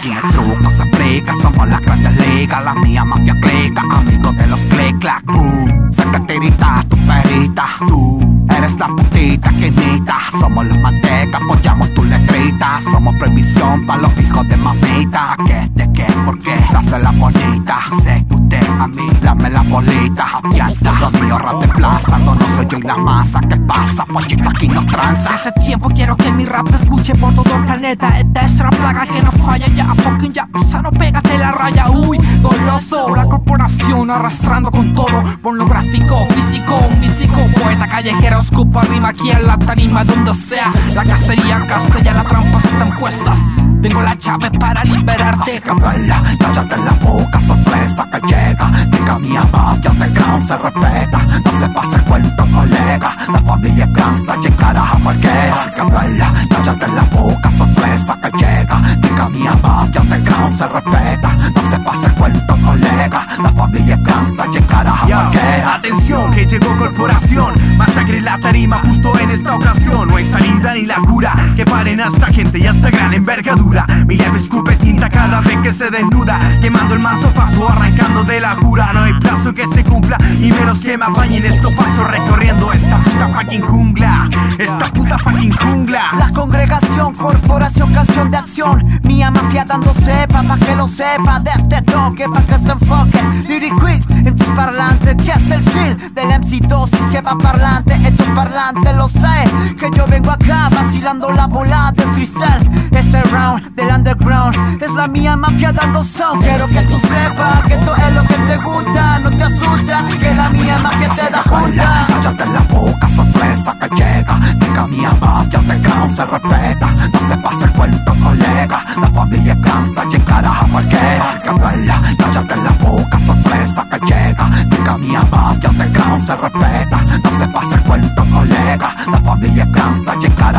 tiene truco, se explica. Somos las grandes ligas, la mía mafia clica. Amigos de los click clack, boom. Sé que tirita tu perita. Tú eres la putita que imita. Somos los mantecas, follamos tu letra pa' los hijos de mamita. ¿Qué, de qué, por qué? Se hace la bonita. Sé que usted a mí dame la bolita. Apianta, lo mío rap de plaza. No, no soy yo y la masa. ¿Qué pasa? Pollito aquí nos tranza. Hace tiempo quiero que mi rap se escuche por todo el planeta. Esta es una plaga que no falla ya. Fucking ya, no pégate la raya. Uy, goloso. La corporación arrastrando con todo. Pornográfico, físico, místico. Poeta callejero, escupa arriba aquí en la tarima, donde sea. La cacería, castella, las trampas están puestas. Tengo la llave para liberarte. Cabela, cállate la boca, sorpresa que llega. Diga mi amante, underground se respeta. No se pase cuento, colega. La familia gangsta y a cualquiera. Cabela, cállate la boca, sorpresa que llega. Diga mi amante, underground se respeta. No se pase cuento, colega. La familia es gangsta y a. Atención, que llegó corporación. Masacre la tarima justo en esta ocasión. No hay salida ni la cura. Que paren hasta gente y hasta gran envergadura. Mi leve escupe tinta cada vez que se desnuda. Quemando el manso paso, arrancando de la cura. No hay plazo que se cumpla y menos que me apañen esto paso recorriendo esta puta fucking jungla. Esta puta fucking jungla. La congregación, corporación, canción de acción. Mía mafia dando cepa pa' que lo sepa. De este toque pa' que se enfoque. Lyric en tus parlantes. Que es el feel del MC dosis que va parlante. En tus parlantes lo sé. Que yo vengo acá vacilando la bola del cristal. Este round del underground es la mía mafia dando sound. Quiero que tú sepas que esto es lo que te gusta. No te asusta que la mía mafia te da junta. Cállate la boca, sorpresa que llega. Diga mi mafia underground se respeta. se repeta, no se pasa el cuento colega, la familia cansa, llega